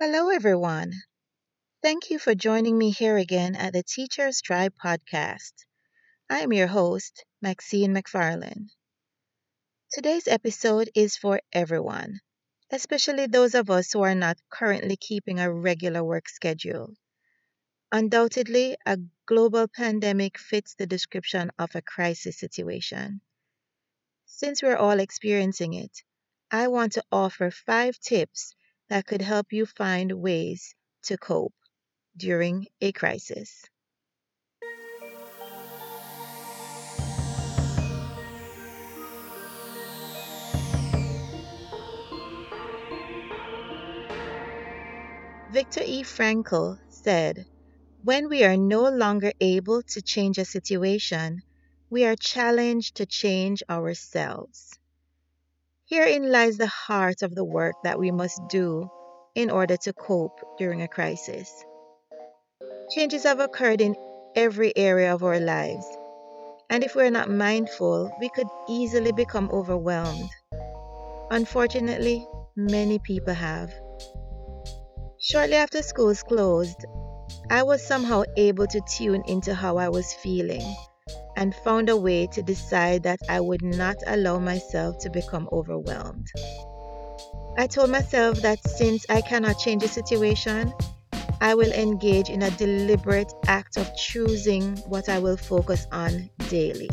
Hello, everyone. Thank you for joining me here again at the Teacher's Tribe podcast. I am your host, Maxine McFarlane. Today's episode is for everyone, especially those of us who are not currently keeping a regular work schedule. Undoubtedly, a global pandemic fits the description of a crisis situation. Since we're all experiencing it, I want to offer five tips that could help you find ways to cope during a crisis. Viktor E. Frankl said, When we are no longer able to change a situation, we are challenged to change ourselves. Herein lies the heart of the work that we must do in order to cope during a crisis. Changes have occurred in every area of our lives, and if we're not mindful, we could easily become overwhelmed. Unfortunately, many people have. Shortly after schools closed, I was somehow able to tune into how I was feeling and found a way to decide that I would not allow myself to become overwhelmed. I told myself that since I cannot change the situation, I will engage in a deliberate act of choosing what I will focus on daily.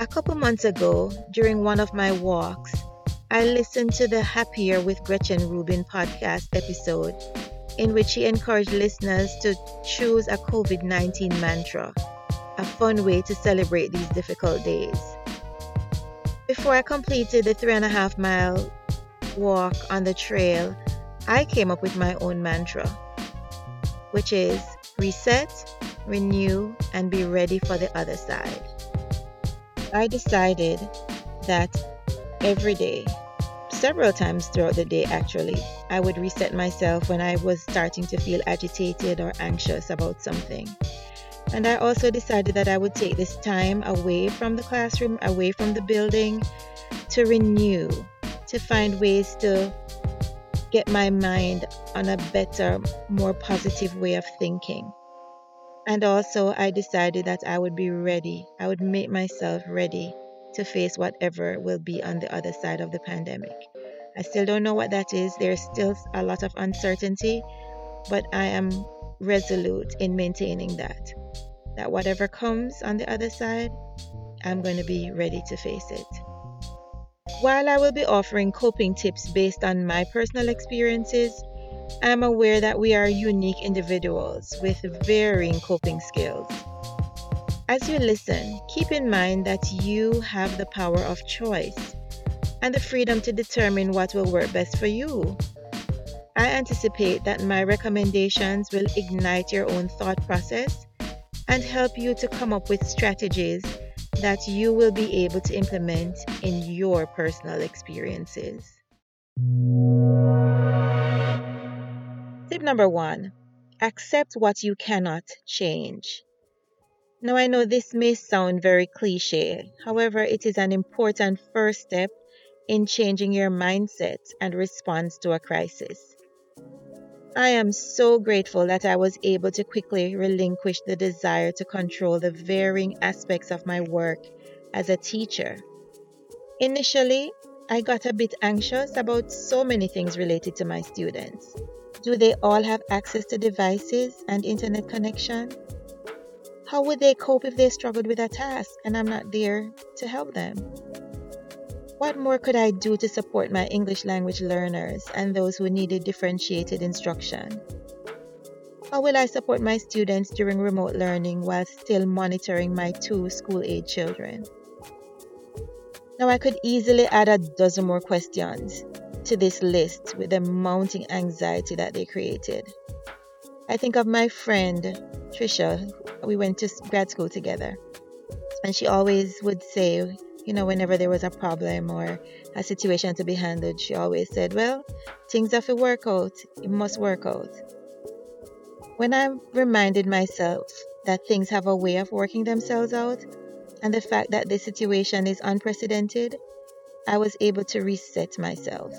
A couple months ago, during one of my walks, I listened to the Happier with Gretchen Rubin podcast episode, in which she encouraged listeners to choose a COVID 19 mantra a fun way to celebrate these difficult days. Before I completed the three and a half mile walk on the trail, I came up with my own mantra, which is reset, renew, and be ready for the other side. I decided that every day, several times throughout the day actually, I would reset myself when I was starting to feel agitated or anxious about something. And I also decided that I would take this time away from the classroom, away from the building, to renew, to find ways to get my mind on a better, more positive way of thinking. And also, I decided that I would be ready, I would make myself ready to face whatever will be on the other side of the pandemic. I still don't know what that is, there's still a lot of uncertainty, but I am resolute in maintaining that. That whatever comes on the other side, I'm going to be ready to face it. While I will be offering coping tips based on my personal experiences, I am aware that we are unique individuals with varying coping skills. As you listen, keep in mind that you have the power of choice and the freedom to determine what will work best for you. I anticipate that my recommendations will ignite your own thought process and help you to come up with strategies that you will be able to implement in your personal experiences. Tip number one accept what you cannot change. Now, I know this may sound very cliche, however, it is an important first step in changing your mindset and response to a crisis. I am so grateful that I was able to quickly relinquish the desire to control the varying aspects of my work as a teacher. Initially, I got a bit anxious about so many things related to my students. Do they all have access to devices and internet connection? How would they cope if they struggled with a task and I'm not there to help them? What more could I do to support my English language learners and those who needed differentiated instruction? How will I support my students during remote learning while still monitoring my two school age children? Now, I could easily add a dozen more questions to this list with the mounting anxiety that they created. I think of my friend Trisha. We went to grad school together, and she always would say, you know, whenever there was a problem or a situation to be handled, she always said, Well, things have to work out. It must work out. When I reminded myself that things have a way of working themselves out and the fact that this situation is unprecedented, I was able to reset myself.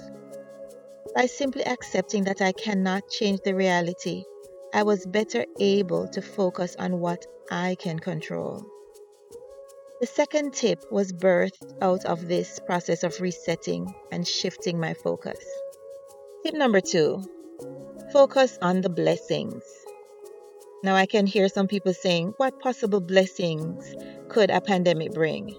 By simply accepting that I cannot change the reality, I was better able to focus on what I can control. The second tip was birthed out of this process of resetting and shifting my focus. Tip number two focus on the blessings. Now, I can hear some people saying, What possible blessings could a pandemic bring?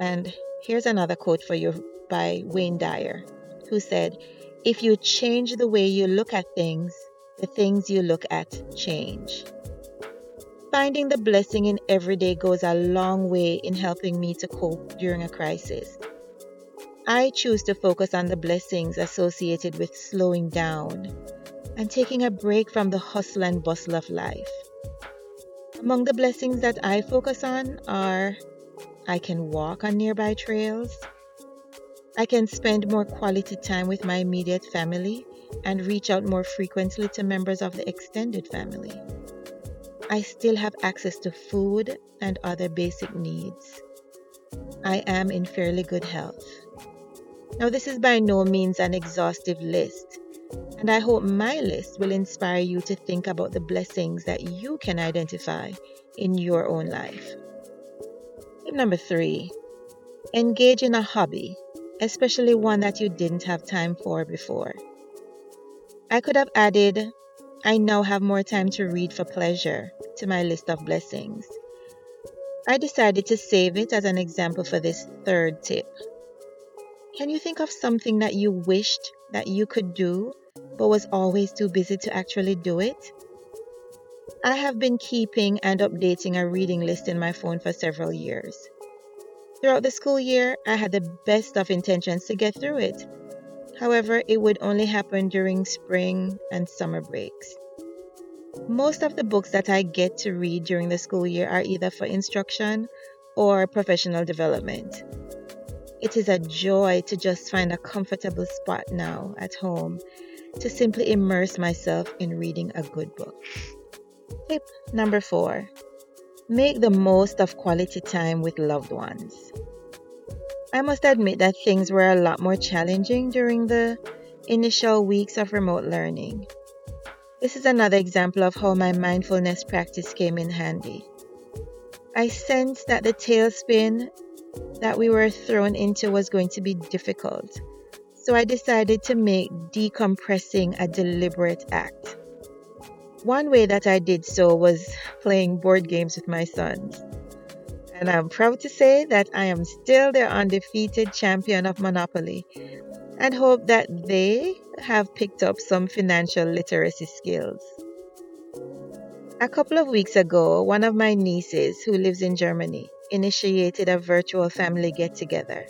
And here's another quote for you by Wayne Dyer, who said, If you change the way you look at things, the things you look at change. Finding the blessing in every day goes a long way in helping me to cope during a crisis. I choose to focus on the blessings associated with slowing down and taking a break from the hustle and bustle of life. Among the blessings that I focus on are I can walk on nearby trails, I can spend more quality time with my immediate family and reach out more frequently to members of the extended family. I still have access to food and other basic needs. I am in fairly good health. Now, this is by no means an exhaustive list, and I hope my list will inspire you to think about the blessings that you can identify in your own life. Tip number three engage in a hobby, especially one that you didn't have time for before. I could have added, I now have more time to read for pleasure to my list of blessings. I decided to save it as an example for this third tip. Can you think of something that you wished that you could do, but was always too busy to actually do it? I have been keeping and updating a reading list in my phone for several years. Throughout the school year, I had the best of intentions to get through it. However, it would only happen during spring and summer breaks. Most of the books that I get to read during the school year are either for instruction or professional development. It is a joy to just find a comfortable spot now at home to simply immerse myself in reading a good book. Tip number four make the most of quality time with loved ones. I must admit that things were a lot more challenging during the initial weeks of remote learning. This is another example of how my mindfulness practice came in handy. I sensed that the tailspin that we were thrown into was going to be difficult. So I decided to make decompressing a deliberate act. One way that I did so was playing board games with my sons. And I'm proud to say that I am still their undefeated champion of Monopoly and hope that they have picked up some financial literacy skills. A couple of weeks ago, one of my nieces, who lives in Germany, initiated a virtual family get together.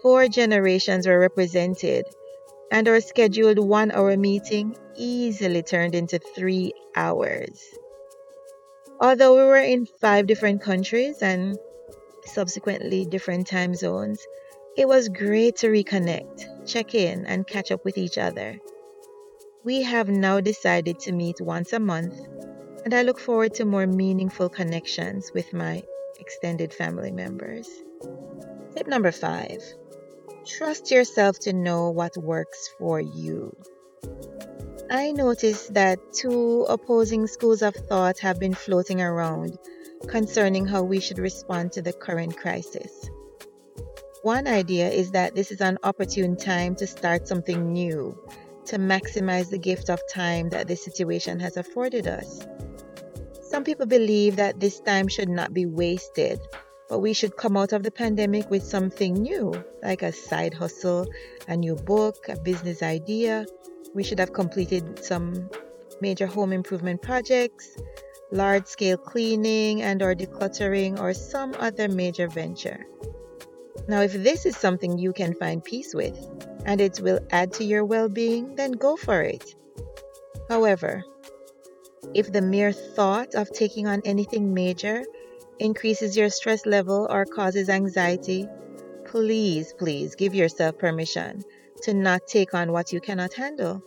Four generations were represented, and our scheduled one hour meeting easily turned into three hours. Although we were in five different countries and subsequently different time zones, it was great to reconnect, check in, and catch up with each other. We have now decided to meet once a month, and I look forward to more meaningful connections with my extended family members. Tip number five trust yourself to know what works for you. I noticed that two opposing schools of thought have been floating around concerning how we should respond to the current crisis. One idea is that this is an opportune time to start something new, to maximize the gift of time that this situation has afforded us. Some people believe that this time should not be wasted, but we should come out of the pandemic with something new, like a side hustle, a new book, a business idea. We should have completed some major home improvement projects, large scale cleaning and or decluttering or some other major venture. Now, if this is something you can find peace with and it will add to your well-being, then go for it. However, if the mere thought of taking on anything major increases your stress level or causes anxiety, please, please give yourself permission to not take on what you cannot handle.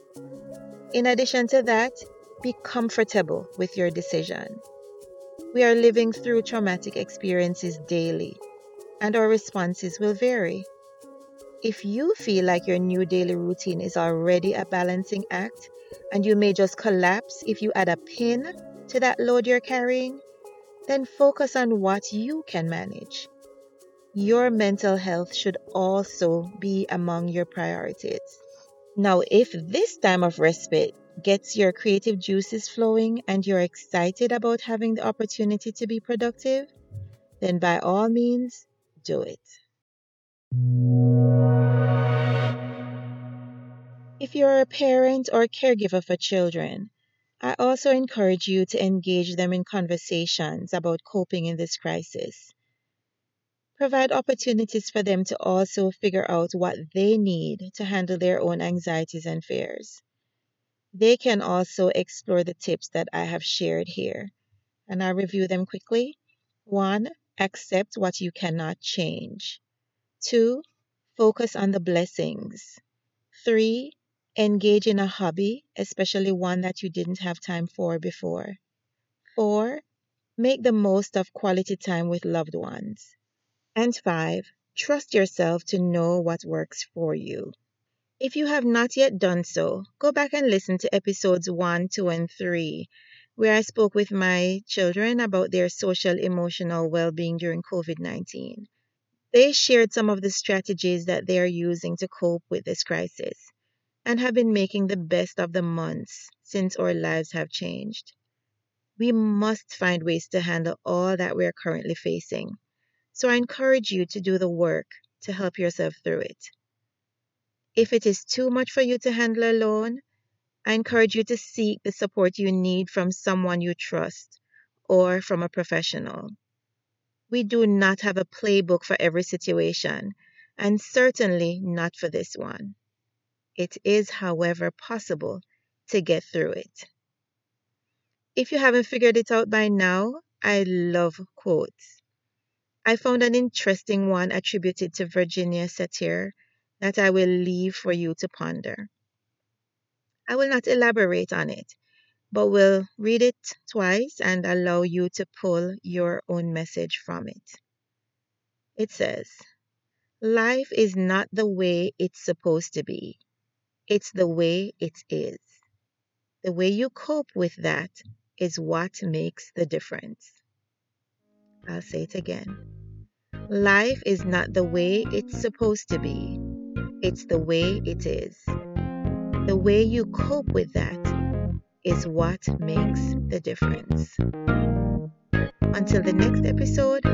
In addition to that, be comfortable with your decision. We are living through traumatic experiences daily, and our responses will vary. If you feel like your new daily routine is already a balancing act and you may just collapse if you add a pin to that load you're carrying, then focus on what you can manage. Your mental health should also be among your priorities. Now, if this time of respite gets your creative juices flowing and you're excited about having the opportunity to be productive, then by all means, do it. If you're a parent or a caregiver for children, I also encourage you to engage them in conversations about coping in this crisis. Provide opportunities for them to also figure out what they need to handle their own anxieties and fears. They can also explore the tips that I have shared here, and I'll review them quickly. One, accept what you cannot change. Two, focus on the blessings. Three, engage in a hobby, especially one that you didn't have time for before. Four, make the most of quality time with loved ones. And five, trust yourself to know what works for you. If you have not yet done so, go back and listen to episodes 1, 2, and 3, where I spoke with my children about their social emotional well being during COVID 19. They shared some of the strategies that they are using to cope with this crisis and have been making the best of the months since our lives have changed. We must find ways to handle all that we are currently facing. So I encourage you to do the work to help yourself through it. If it is too much for you to handle alone, I encourage you to seek the support you need from someone you trust or from a professional. We do not have a playbook for every situation, and certainly not for this one. It is, however, possible to get through it. If you haven't figured it out by now, I love quotes. I found an interesting one attributed to Virginia Satir that I will leave for you to ponder. I will not elaborate on it, but will read it twice and allow you to pull your own message from it. It says, Life is not the way it's supposed to be, it's the way it is. The way you cope with that is what makes the difference. I'll say it again. Life is not the way it's supposed to be, it's the way it is. The way you cope with that is what makes the difference. Until the next episode,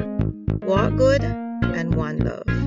walk good and one love.